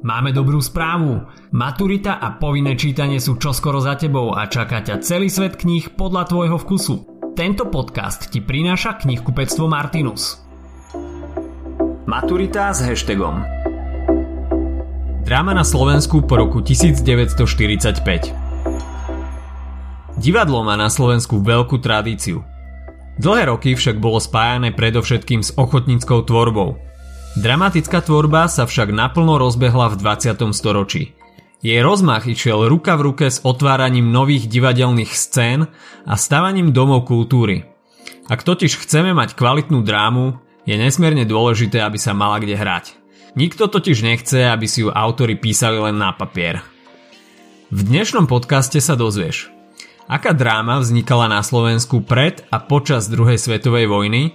Máme dobrú správu. Maturita a povinné čítanie sú čoskoro za tebou a čaká ťa celý svet kníh podľa tvojho vkusu. Tento podcast ti prináša knihkupectvo Martinus. Maturita s hashtagom Dráma na Slovensku po roku 1945 Divadlo má na Slovensku veľkú tradíciu. Dlhé roky však bolo spájané predovšetkým s ochotníckou tvorbou – Dramatická tvorba sa však naplno rozbehla v 20. storočí. Jej rozmach išiel ruka v ruke s otváraním nových divadelných scén a stavaním domov kultúry. Ak totiž chceme mať kvalitnú drámu, je nesmierne dôležité, aby sa mala kde hrať. Nikto totiž nechce, aby si ju autory písali len na papier. V dnešnom podcaste sa dozvieš, aká dráma vznikala na Slovensku pred a počas druhej svetovej vojny,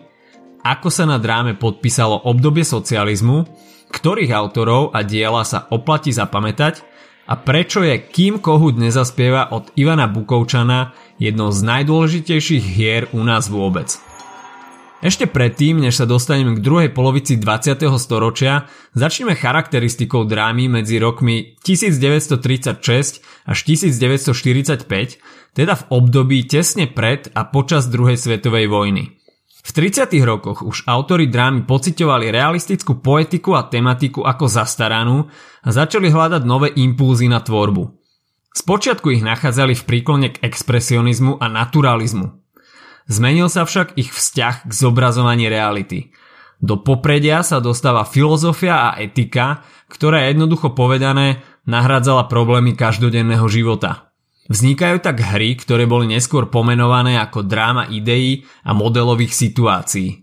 ako sa na dráme podpísalo obdobie socializmu, ktorých autorov a diela sa oplatí zapamätať a prečo je Kým Kohut nezaspieva od Ivana Bukovčana jednou z najdôležitejších hier u nás vôbec. Ešte predtým, než sa dostaneme k druhej polovici 20. storočia, začneme charakteristikou drámy medzi rokmi 1936 až 1945, teda v období tesne pred a počas druhej svetovej vojny. V 30. rokoch už autory drámy pocitovali realistickú poetiku a tematiku ako zastaranú a začali hľadať nové impulzy na tvorbu. Spočiatku ich nachádzali v príklone k expresionizmu a naturalizmu. Zmenil sa však ich vzťah k zobrazovaní reality. Do popredia sa dostáva filozofia a etika, ktorá jednoducho povedané nahradzala problémy každodenného života. Vznikajú tak hry, ktoré boli neskôr pomenované ako dráma ideí a modelových situácií.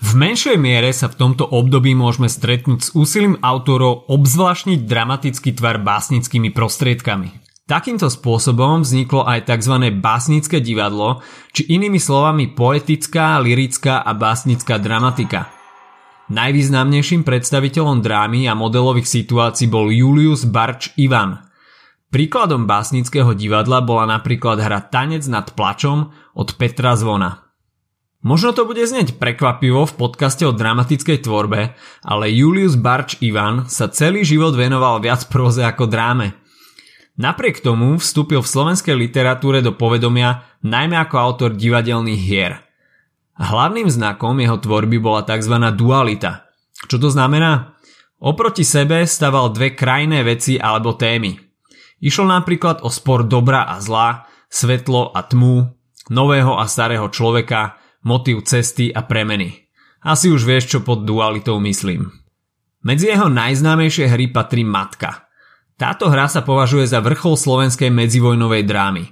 V menšej miere sa v tomto období môžeme stretnúť s úsilím autorov obzvláštniť dramatický tvar básnickými prostriedkami. Takýmto spôsobom vzniklo aj tzv. básnické divadlo, či inými slovami poetická, lirická a básnická dramatika. Najvýznamnejším predstaviteľom drámy a modelových situácií bol Julius Barč Ivan – Príkladom básnického divadla bola napríklad hra Tanec nad plačom od Petra Zvona. Možno to bude znieť prekvapivo v podcaste o dramatickej tvorbe, ale Julius Barč Ivan sa celý život venoval viac próze ako dráme. Napriek tomu vstúpil v slovenskej literatúre do povedomia najmä ako autor divadelných hier. Hlavným znakom jeho tvorby bola tzv. dualita. Čo to znamená? Oproti sebe staval dve krajné veci alebo témy – Išlo napríklad o spor dobra a zla, svetlo a tmu, nového a starého človeka, motív cesty a premeny. Asi už vieš, čo pod dualitou myslím. Medzi jeho najznámejšie hry patrí Matka. Táto hra sa považuje za vrchol slovenskej medzivojnovej drámy.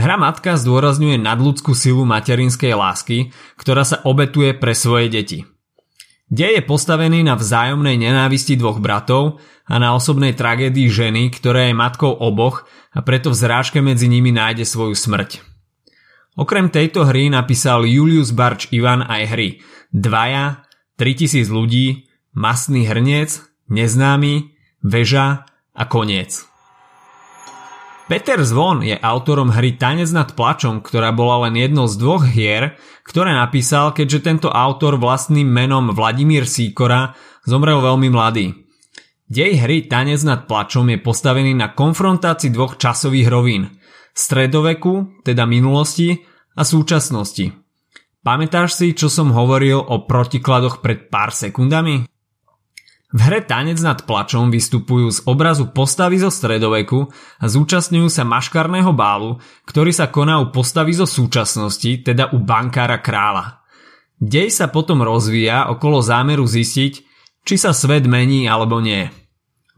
Hra Matka zdôrazňuje nadľudskú silu materinskej lásky, ktorá sa obetuje pre svoje deti. Dej je postavený na vzájomnej nenávisti dvoch bratov a na osobnej tragédii ženy, ktorá je matkou oboch a preto v zrážke medzi nimi nájde svoju smrť. Okrem tejto hry napísal Julius Barč Ivan aj hry Dvaja, 3000 ľudí, Masný hrniec, Neznámy, Veža a Koniec. Peter Zvon je autorom hry Tanec nad plačom, ktorá bola len jednou z dvoch hier, ktoré napísal, keďže tento autor vlastným menom Vladimír Síkora zomrel veľmi mladý. Dej hry Tanec nad plačom je postavený na konfrontácii dvoch časových rovín. Stredoveku, teda minulosti, a súčasnosti. Pamätáš si, čo som hovoril o protikladoch pred pár sekundami? V hre Tanec nad plačom vystupujú z obrazu postavy zo stredoveku a zúčastňujú sa maškarného bálu, ktorý sa koná u postavy zo súčasnosti, teda u bankára kráľa. Dej sa potom rozvíja okolo zámeru zistiť, či sa svet mení alebo nie.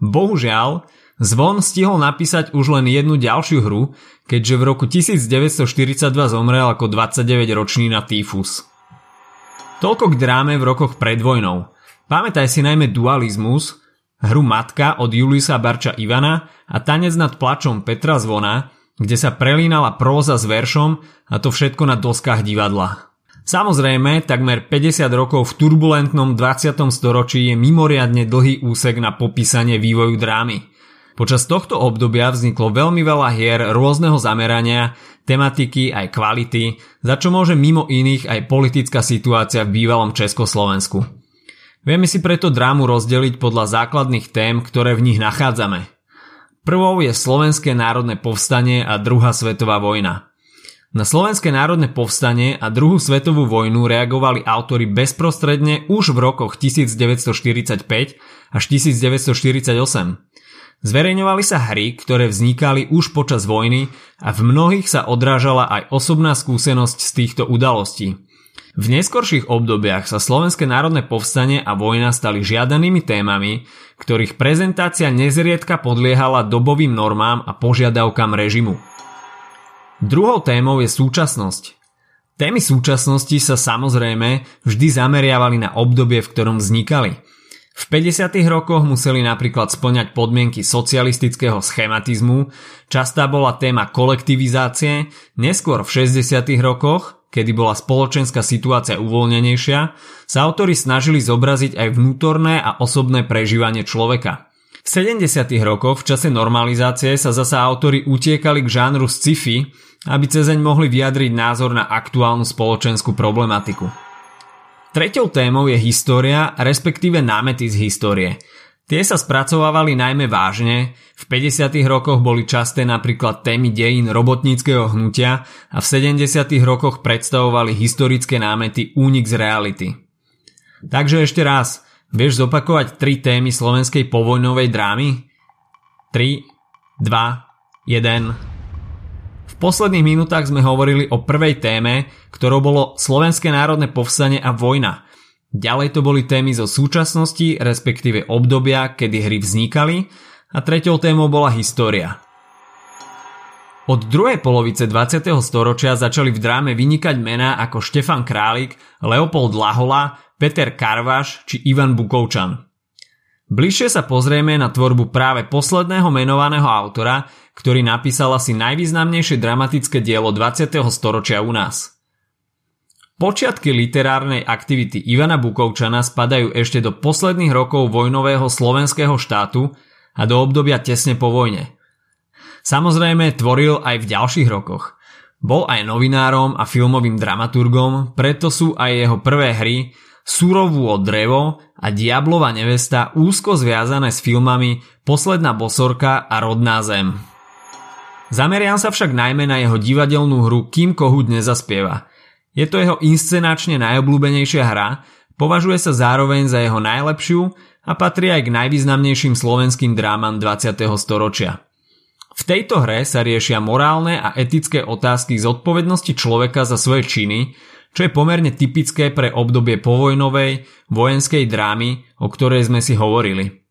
Bohužiaľ, Zvon stihol napísať už len jednu ďalšiu hru, keďže v roku 1942 zomrel ako 29-ročný na týfus. Toľko k dráme v rokoch pred vojnou. Pamätaj si najmä dualizmus, hru Matka od Juliusa Barča Ivana a Tanec nad plačom Petra Zvona, kde sa prelínala próza s veršom a to všetko na doskách divadla. Samozrejme, takmer 50 rokov v turbulentnom 20. storočí je mimoriadne dlhý úsek na popísanie vývoju drámy. Počas tohto obdobia vzniklo veľmi veľa hier rôzneho zamerania, tematiky aj kvality, za čo môže mimo iných aj politická situácia v bývalom Československu. Vieme si preto drámu rozdeliť podľa základných tém, ktoré v nich nachádzame. Prvou je Slovenské národné povstanie a druhá svetová vojna. Na Slovenské národné povstanie a druhú svetovú vojnu reagovali autory bezprostredne už v rokoch 1945 až 1948. Zverejňovali sa hry, ktoré vznikali už počas vojny a v mnohých sa odrážala aj osobná skúsenosť z týchto udalostí. V neskorších obdobiach sa Slovenské národné povstanie a vojna stali žiadanými témami, ktorých prezentácia nezriedka podliehala dobovým normám a požiadavkám režimu. Druhou témou je súčasnosť. Témy súčasnosti sa samozrejme vždy zameriavali na obdobie, v ktorom vznikali – v 50. rokoch museli napríklad splňať podmienky socialistického schematizmu, častá bola téma kolektivizácie, neskôr v 60. rokoch, kedy bola spoločenská situácia uvoľnenejšia, sa autori snažili zobraziť aj vnútorné a osobné prežívanie človeka. V 70. rokoch v čase normalizácie sa zasa autori utiekali k žánru sci-fi, aby cezeň mohli vyjadriť názor na aktuálnu spoločenskú problematiku. Treťou témou je história, respektíve námety z histórie. Tie sa spracovávali najmä vážne, v 50. rokoch boli časté napríklad témy dejín robotníckého hnutia a v 70. rokoch predstavovali historické námety únik z reality. Takže ešte raz, vieš zopakovať tri témy slovenskej povojnovej drámy? 3, 2, 1 posledných minútach sme hovorili o prvej téme, ktorou bolo Slovenské národné povstanie a vojna. Ďalej to boli témy zo súčasnosti, respektíve obdobia, kedy hry vznikali a treťou témou bola história. Od druhej polovice 20. storočia začali v dráme vynikať mená ako Štefan Králik, Leopold Lahola, Peter Karvaš či Ivan Bukovčan. Bližšie sa pozrieme na tvorbu práve posledného menovaného autora, ktorý napísal asi najvýznamnejšie dramatické dielo 20. storočia u nás. Počiatky literárnej aktivity Ivana Bukovčana spadajú ešte do posledných rokov vojnového slovenského štátu a do obdobia tesne po vojne. Samozrejme tvoril aj v ďalších rokoch. Bol aj novinárom a filmovým dramaturgom, preto sú aj jeho prvé hry Surovú od drevo a Diablova nevesta úzko zviazané s filmami Posledná bosorka a Rodná zem. Zameriam sa však najmä na jeho divadelnú hru Kým Kohut nezaspieva. Je to jeho inscenačne najobľúbenejšia hra, považuje sa zároveň za jeho najlepšiu a patrí aj k najvýznamnejším slovenským drámam 20. storočia. V tejto hre sa riešia morálne a etické otázky zodpovednosti človeka za svoje činy, čo je pomerne typické pre obdobie povojnovej vojenskej drámy, o ktorej sme si hovorili.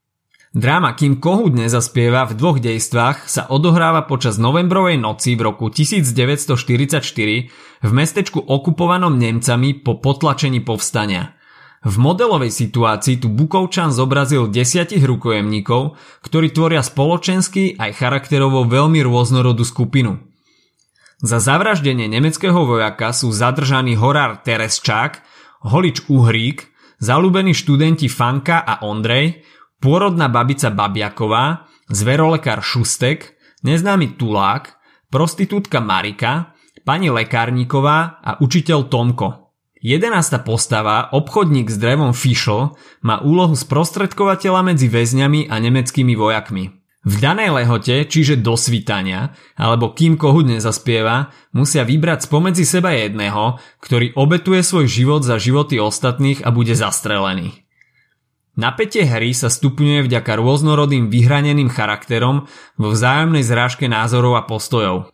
Dráma Kým Kohut nezaspieva v dvoch dejstvách sa odohráva počas novembrovej noci v roku 1944 v mestečku okupovanom Nemcami po potlačení povstania. V modelovej situácii tu Bukovčan zobrazil desiatich rukojemníkov, ktorí tvoria spoločensky aj charakterovo veľmi rôznorodú skupinu. Za zavraždenie nemeckého vojaka sú zadržaní horár Teresčák, holič Uhrík, zalúbení študenti Fanka a Ondrej, pôrodná babica Babiaková, zverolekár Šustek, neznámy Tulák, prostitútka Marika, pani lekárniková a učiteľ Tomko. Jedenásta postava, obchodník s drevom Fischl, má úlohu sprostredkovateľa medzi väzňami a nemeckými vojakmi. V danej lehote, čiže do svítania, alebo kým kohut nezaspieva, musia vybrať spomedzi seba jedného, ktorý obetuje svoj život za životy ostatných a bude zastrelený. Napätie hry sa stupňuje vďaka rôznorodým vyhraneným charakterom vo vzájomnej zrážke názorov a postojov.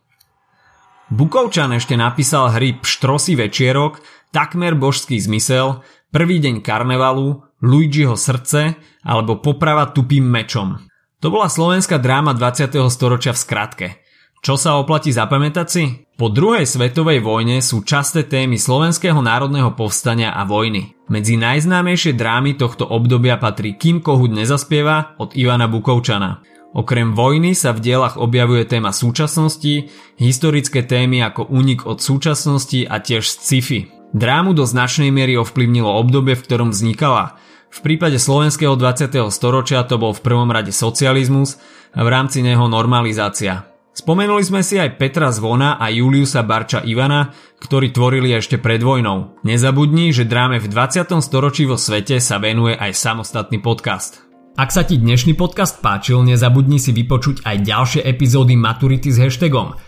Bukovčan ešte napísal hry Pštrosy večierok, Takmer božský zmysel, Prvý deň karnevalu, Luigiho srdce alebo Poprava tupým mečom – to bola slovenská dráma 20. storočia v skratke. Čo sa oplatí zapamätať si? Po druhej svetovej vojne sú časté témy slovenského národného povstania a vojny. Medzi najznámejšie drámy tohto obdobia patrí Kým Kohut nezaspieva od Ivana Bukovčana. Okrem vojny sa v dielach objavuje téma súčasnosti, historické témy ako únik od súčasnosti a tiež sci-fi. Drámu do značnej miery ovplyvnilo obdobie, v ktorom vznikala – v prípade slovenského 20. storočia to bol v prvom rade socializmus a v rámci neho normalizácia. Spomenuli sme si aj Petra Zvona a Juliusa Barča Ivana, ktorí tvorili ešte pred vojnou. Nezabudni, že dráme v 20. storočí vo svete sa venuje aj samostatný podcast. Ak sa ti dnešný podcast páčil, nezabudni si vypočuť aj ďalšie epizódy Maturity s hashtagom –